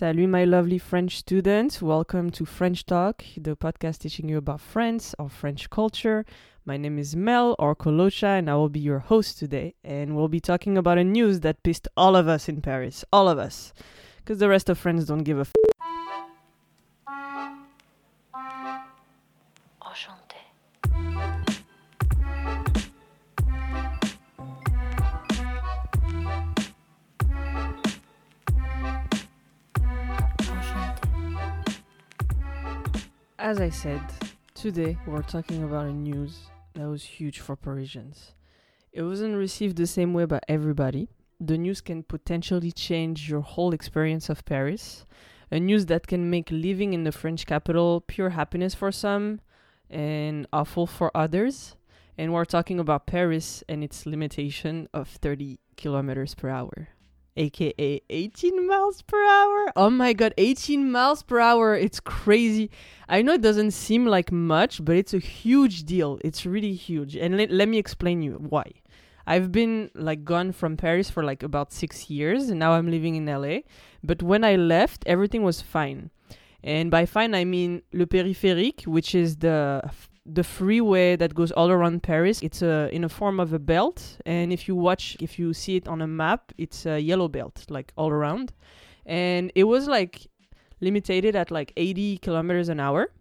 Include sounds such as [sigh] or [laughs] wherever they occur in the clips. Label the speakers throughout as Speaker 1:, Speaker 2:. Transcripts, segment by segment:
Speaker 1: Salut, my lovely French students. Welcome to French Talk, the podcast teaching you about France or French culture. My name is Mel or Colocha, and I will be your host today. And we'll be talking about a news that pissed all of us in Paris, all of us, because the rest of France don't give a f. As I said, today we're talking about a news that was huge for Parisians. It wasn't received the same way by everybody. The news can potentially change your whole experience of Paris. A news that can make living in the French capital pure happiness for some and awful for others. And we're talking about Paris and its limitation of 30 kilometers per hour, aka 18 miles per hour. Oh my god, 18 miles per hour! It's crazy. I know it doesn't seem like much, but it's a huge deal. It's really huge. And let, let me explain you why. I've been like gone from Paris for like about six years, and now I'm living in LA. But when I left, everything was fine. And by fine, I mean Le Périphérique, which is the the freeway that goes all around Paris. It's a in a form of a belt, and if you watch, if you see it on a map, it's a yellow belt, like all around. And it was like limited at like 80 kilometers an hour,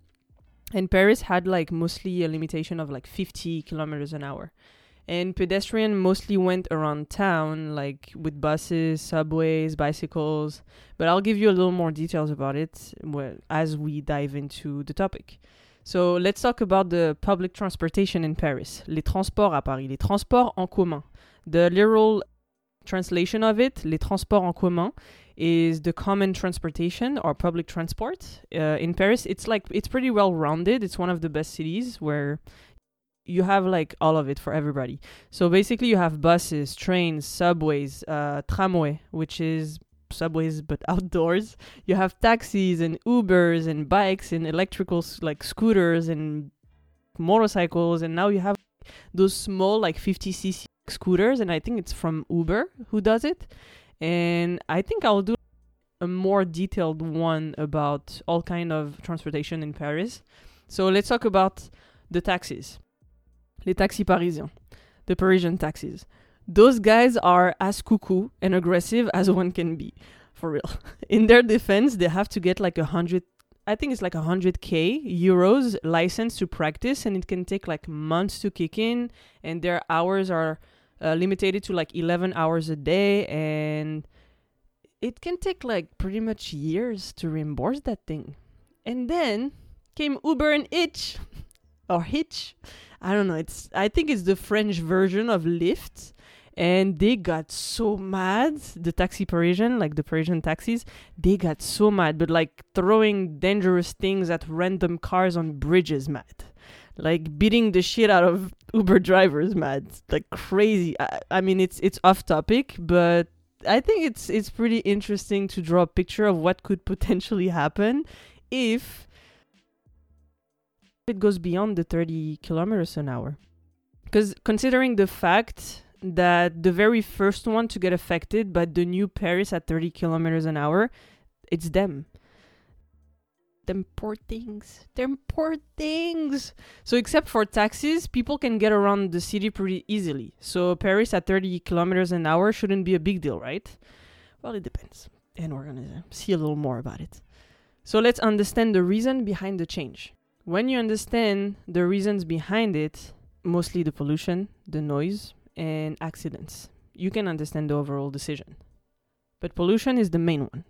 Speaker 1: and Paris had like mostly a limitation of like 50 kilometers an hour. And pedestrian mostly went around town, like with buses, subways, bicycles. But I'll give you a little more details about it well, as we dive into the topic. So let's talk about the public transportation in Paris. Les transports à Paris, les transports en commun. The literal translation of it, les transports en commun, is the common transportation or public transport. Uh, in Paris, it's like it's pretty well rounded. It's one of the best cities where you have like all of it for everybody. So basically, you have buses, trains, subways, uh, tramway, which is subways but [laughs] outdoors. You have taxis and Ubers and bikes and electrical like scooters and motorcycles, and now you have those small like 50cc scooters, and I think it's from Uber who does it. And I think I'll do a more detailed one about all kind of transportation in Paris. So let's talk about the taxis. Les taxis parisiens. The Parisian taxis. Those guys are as cuckoo and aggressive as one can be. For real. [laughs] In their defense, they have to get like a hundred I think it's like a hundred K euros license to practice and it can take like months to kick in and their hours are uh, limited to like 11 hours a day and it can take like pretty much years to reimburse that thing. And then came Uber and Itch [laughs] or Hitch. I don't know. It's I think it's the French version of Lyft. And they got so mad, the taxi Parisian, like the Parisian taxis, they got so mad, but like throwing dangerous things at random cars on bridges, mad. Like beating the shit out of [laughs] Uber drivers, mad. Like crazy. I, I mean, it's it's off topic, but I think it's it's pretty interesting to draw a picture of what could potentially happen if it goes beyond the 30 kilometers an hour. Because considering the fact that the very first one to get affected by the new Paris at 30 kilometers an hour, it's them. Them poor things. Them poor things. So, except for taxis, people can get around the city pretty easily. So, Paris at 30 kilometers an hour shouldn't be a big deal, right? Well, it depends. And we're gonna see a little more about it. So, let's understand the reason behind the change. When you understand the reasons behind it, mostly the pollution, the noise, and accidents, you can understand the overall decision. But pollution is the main one.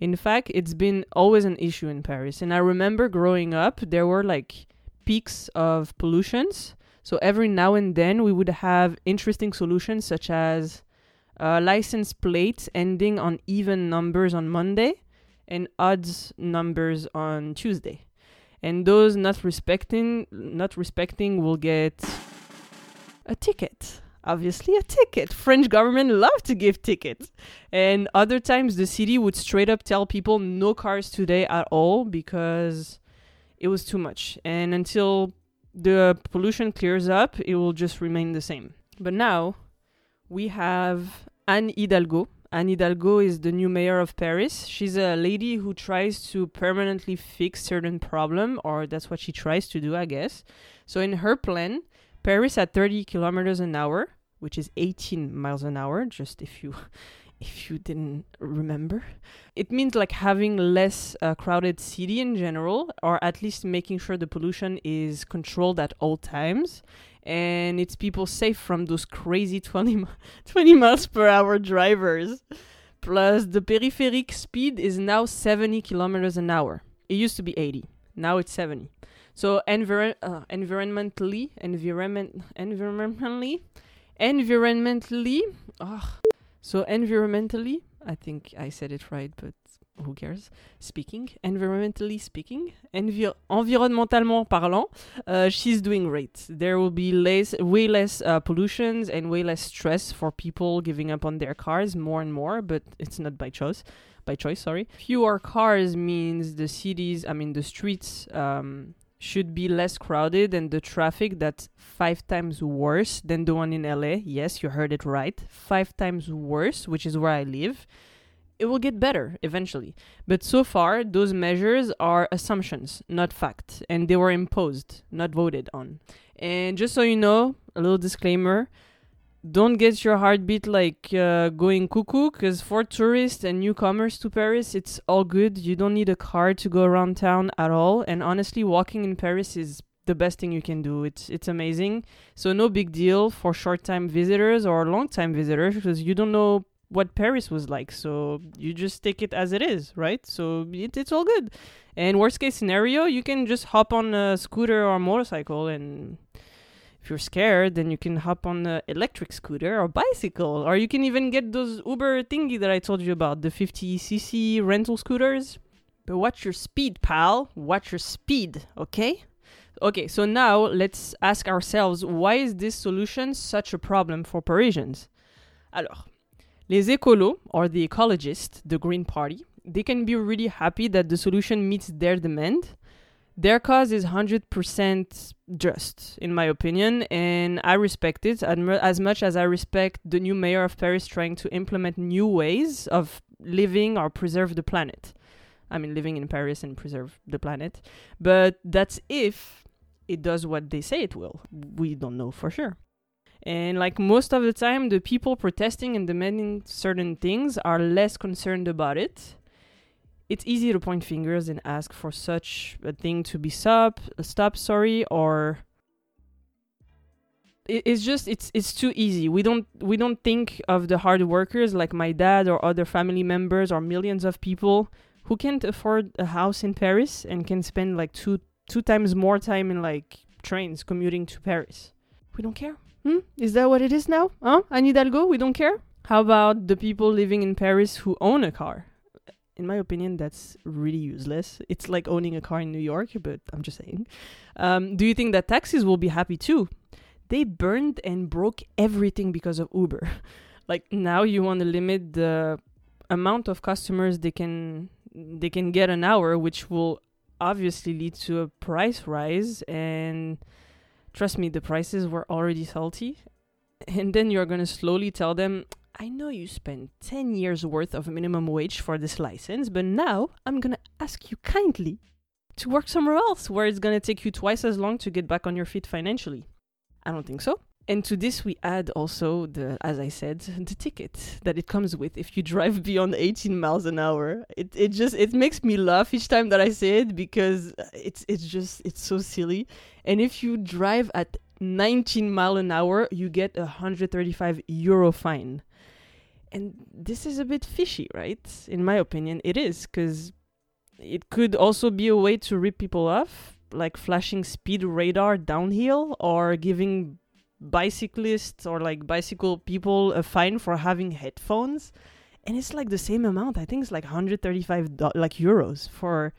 Speaker 1: In fact, it's been always an issue in Paris. And I remember growing up, there were like peaks of pollutions. So every now and then, we would have interesting solutions such as a license plates ending on even numbers on Monday and odds numbers on Tuesday. And those not respecting not respecting will get a ticket. Obviously a ticket. French government love to give tickets. And other times the city would straight up tell people no cars today at all because it was too much. And until the pollution clears up, it will just remain the same. But now we have Anne Hidalgo Anne Hidalgo is the new mayor of Paris. She's a lady who tries to permanently fix certain problem, or that's what she tries to do, I guess. So in her plan, Paris at 30 kilometers an hour, which is 18 miles an hour, just if you [laughs] if you didn't remember. It means like having less uh, crowded city in general, or at least making sure the pollution is controlled at all times. And it's people safe from those crazy [laughs] 20, 20 miles per hour drivers. Plus, the peripheric speed is now 70 kilometers an hour. It used to be 80. Now it's 70. So, enviro- uh, environmentally, environment, environmentally, environmentally, ugh, so environmentally, I think I said it right, but who cares? Speaking, environmentally speaking, envir- environnementalement parlant, uh, she's doing great. There will be less, way less uh, pollutions and way less stress for people giving up on their cars more and more. But it's not by choice. By choice, sorry. Fewer cars means the cities, I mean the streets, um, should be less crowded and the traffic that's five times worse than the one in LA. Yes, you heard it right. Five times worse, which is where I live. It will get better eventually. But so far, those measures are assumptions, not fact. And they were imposed, not voted on. And just so you know, a little disclaimer don't get your heartbeat like uh, going cuckoo because for tourists and newcomers to Paris, it's all good. You don't need a car to go around town at all. And honestly, walking in Paris is the best thing you can do. It's it's amazing. So no big deal for short-time visitors or long-time visitors because you don't know what Paris was like. So you just take it as it is, right? So it, it's all good. And worst case scenario, you can just hop on a scooter or motorcycle and if you're scared, then you can hop on the electric scooter or bicycle, or you can even get those Uber thingy that I told you about, the 50cc rental scooters. But watch your speed, pal. Watch your speed, okay? Okay, so now let's ask ourselves why is this solution such a problem for Parisians? Alors, les écolos, or the ecologists, the Green Party, they can be really happy that the solution meets their demand. Their cause is 100% just, in my opinion, and I respect it as much as I respect the new mayor of Paris trying to implement new ways of living or preserve the planet. I mean, living in Paris and preserve the planet. But that's if it does what they say it will. We don't know for sure. And like most of the time, the people protesting and demanding certain things are less concerned about it. It's easy to point fingers and ask for such a thing to be stop, stop, sorry, or it's just it's it's too easy. We don't we don't think of the hard workers like my dad or other family members or millions of people who can't afford a house in Paris and can spend like two two times more time in like trains commuting to Paris. We don't care. Hmm? Is that what it is now? Huh? Anne Hidalgo, we don't care? How about the people living in Paris who own a car? In my opinion, that's really useless. It's like owning a car in New York, but I'm just saying. Um, do you think that taxis will be happy too? They burned and broke everything because of Uber. [laughs] like now you want to limit the amount of customers they can they can get an hour, which will obviously lead to a price rise and trust me the prices were already salty and then you're to slowly tell them i know you spent 10 years worth of minimum wage for this license but now i'm to ask you kindly to work somewhere else where it's to take you twice as long to get back on your feet financially. I don't think so. And to this we add also the as i said the ticket that it comes with. If you drive [laughs] beyond 18 miles an hour it, it just it makes me laugh each time that i say it because uh, it's it's just it's so silly. And if you drive at 19 mile an hour you get a 135 euro fine and this is a bit fishy right? In my opinion it is because it could also be a way to rip people off like flashing speed radar downhill or giving bicyclists or like bicycle people a fine for having headphones. And it's like the same amount i think it's like 135 do- like euros for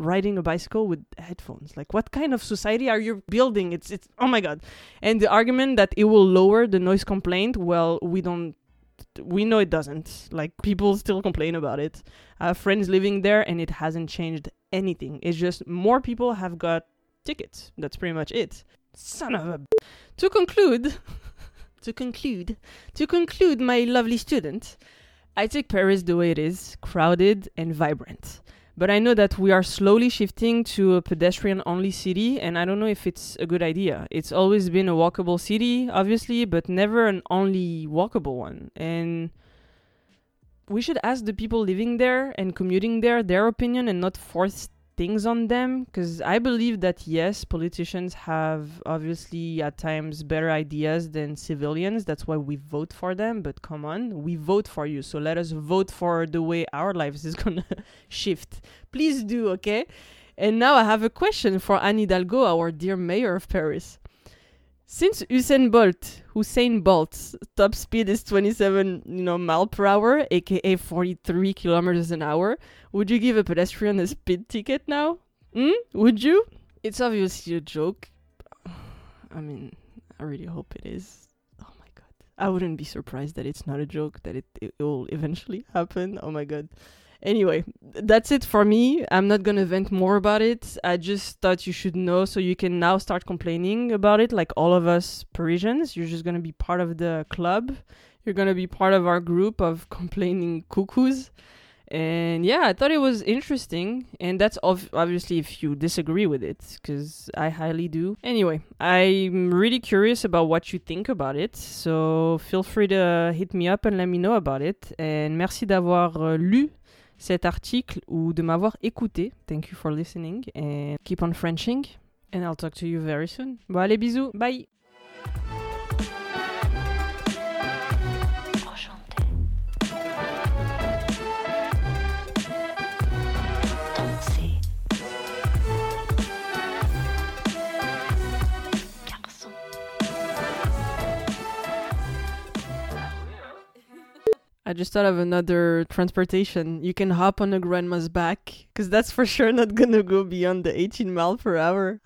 Speaker 1: riding a bicycle with headphones. Like what kind of society are you building? It's it's oh my god. And the argument that it will lower the noise complaint well we don't we know it doesn't. Like people still complain about it. I have friends living there and it hasn't changed anything. It's just more people have got tickets. That's pretty much it. Son of a b- to conclude [laughs] to conclude to conclude my lovely student I take Paris the way it is, crowded and vibrant. But I know that we are slowly shifting to a pedestrian only city, and I don't know if it's a good idea. It's always been a walkable city, obviously, but never an only walkable one. And we should ask the people living there and commuting there their opinion and not force things on them because I believe that yes, politicians have obviously at times better ideas than civilians. That's why we vote for them. But come on, we vote for you. So let us vote for the way our lives is [laughs] gonna shift. Please do, okay? And now I have a question for Anne Hidalgo, our dear mayor of Paris. Since Usain Bolt, Usain Bolt's top speed is 27, you know, mile per hour, aka 43 kilometers an hour, would you give a pedestrian a speed ticket now? Hmm? Would you? It's obviously a joke. [sighs] I mean, I really hope it is. Oh my god. I wouldn't be surprised that it's not a joke, that it, it will eventually happen. Oh my god. Anyway, that's it for me. I'm not gonna vent more about it. I just thought you should know so you can now start complaining about it, like all of us Parisians. You're just gonna be part of the club. You're gonna be part of our group of [laughs] complaining cuckoos. And yeah, I thought it was interesting. And that's ov- obviously if you disagree with it, because I highly do. Anyway, I'm really curious about what you think about it. So feel free to hit me up and let me know about it. And merci d'avoir euh, lu cet article ou de m'avoir écouté. Thank you for listening. And keep on Frenching. And I'll talk to you very soon. Bon, allez, bisous. Bye. I just thought of another transportation. You can hop on a grandma's back, because that's for sure not gonna go beyond the 18 mile per hour.